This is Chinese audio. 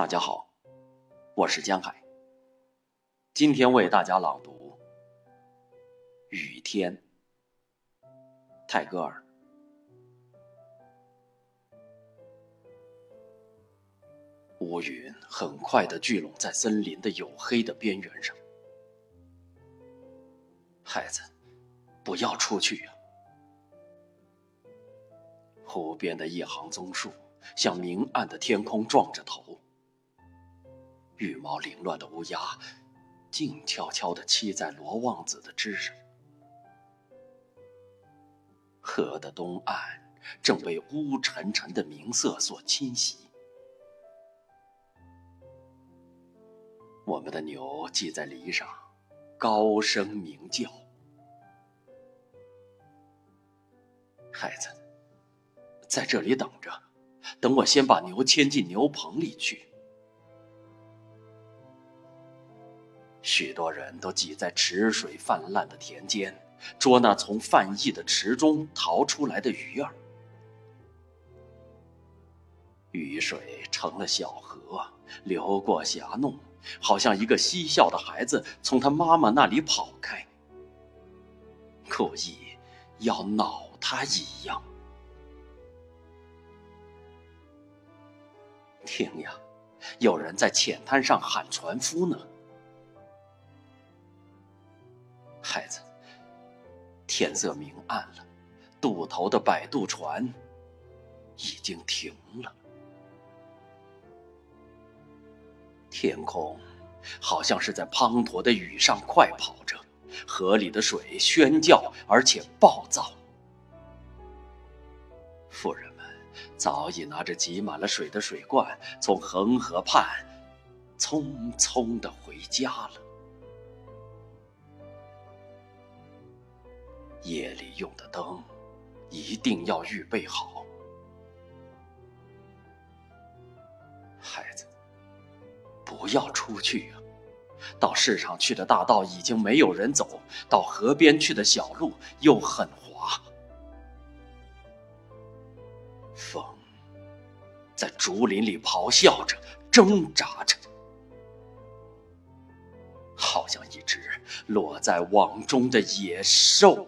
大家好，我是江海。今天为大家朗读《雨天》，泰戈尔。乌云很快的聚拢在森林的黝黑的边缘上。孩子，不要出去呀！湖边的一行棕树向明暗的天空撞着头。羽毛凌乱的乌鸦，静悄悄地栖在罗望子的枝上。河的东岸正被乌沉沉的明色所侵袭。我们的牛系在篱上，高声鸣叫。孩子，在这里等着，等我先把牛牵进牛棚里去。许多人都挤在池水泛滥的田间，捉那从泛溢的池中逃出来的鱼儿。雨水成了小河，流过峡弄，好像一个嬉笑的孩子从他妈妈那里跑开，故意要恼他一样。听呀，有人在浅滩上喊船夫呢。太子，天色明暗了，渡头的摆渡船已经停了。天空好像是在滂沱的雨上快跑着，河里的水喧叫而且暴躁。妇人们早已拿着挤满了水的水罐，从恒河畔匆匆的回家了。夜里用的灯，一定要预备好。孩子，不要出去啊！到市场去的大道已经没有人走，到河边去的小路又很滑。风在竹林里咆哮着，挣扎着，好像一只落在网中的野兽。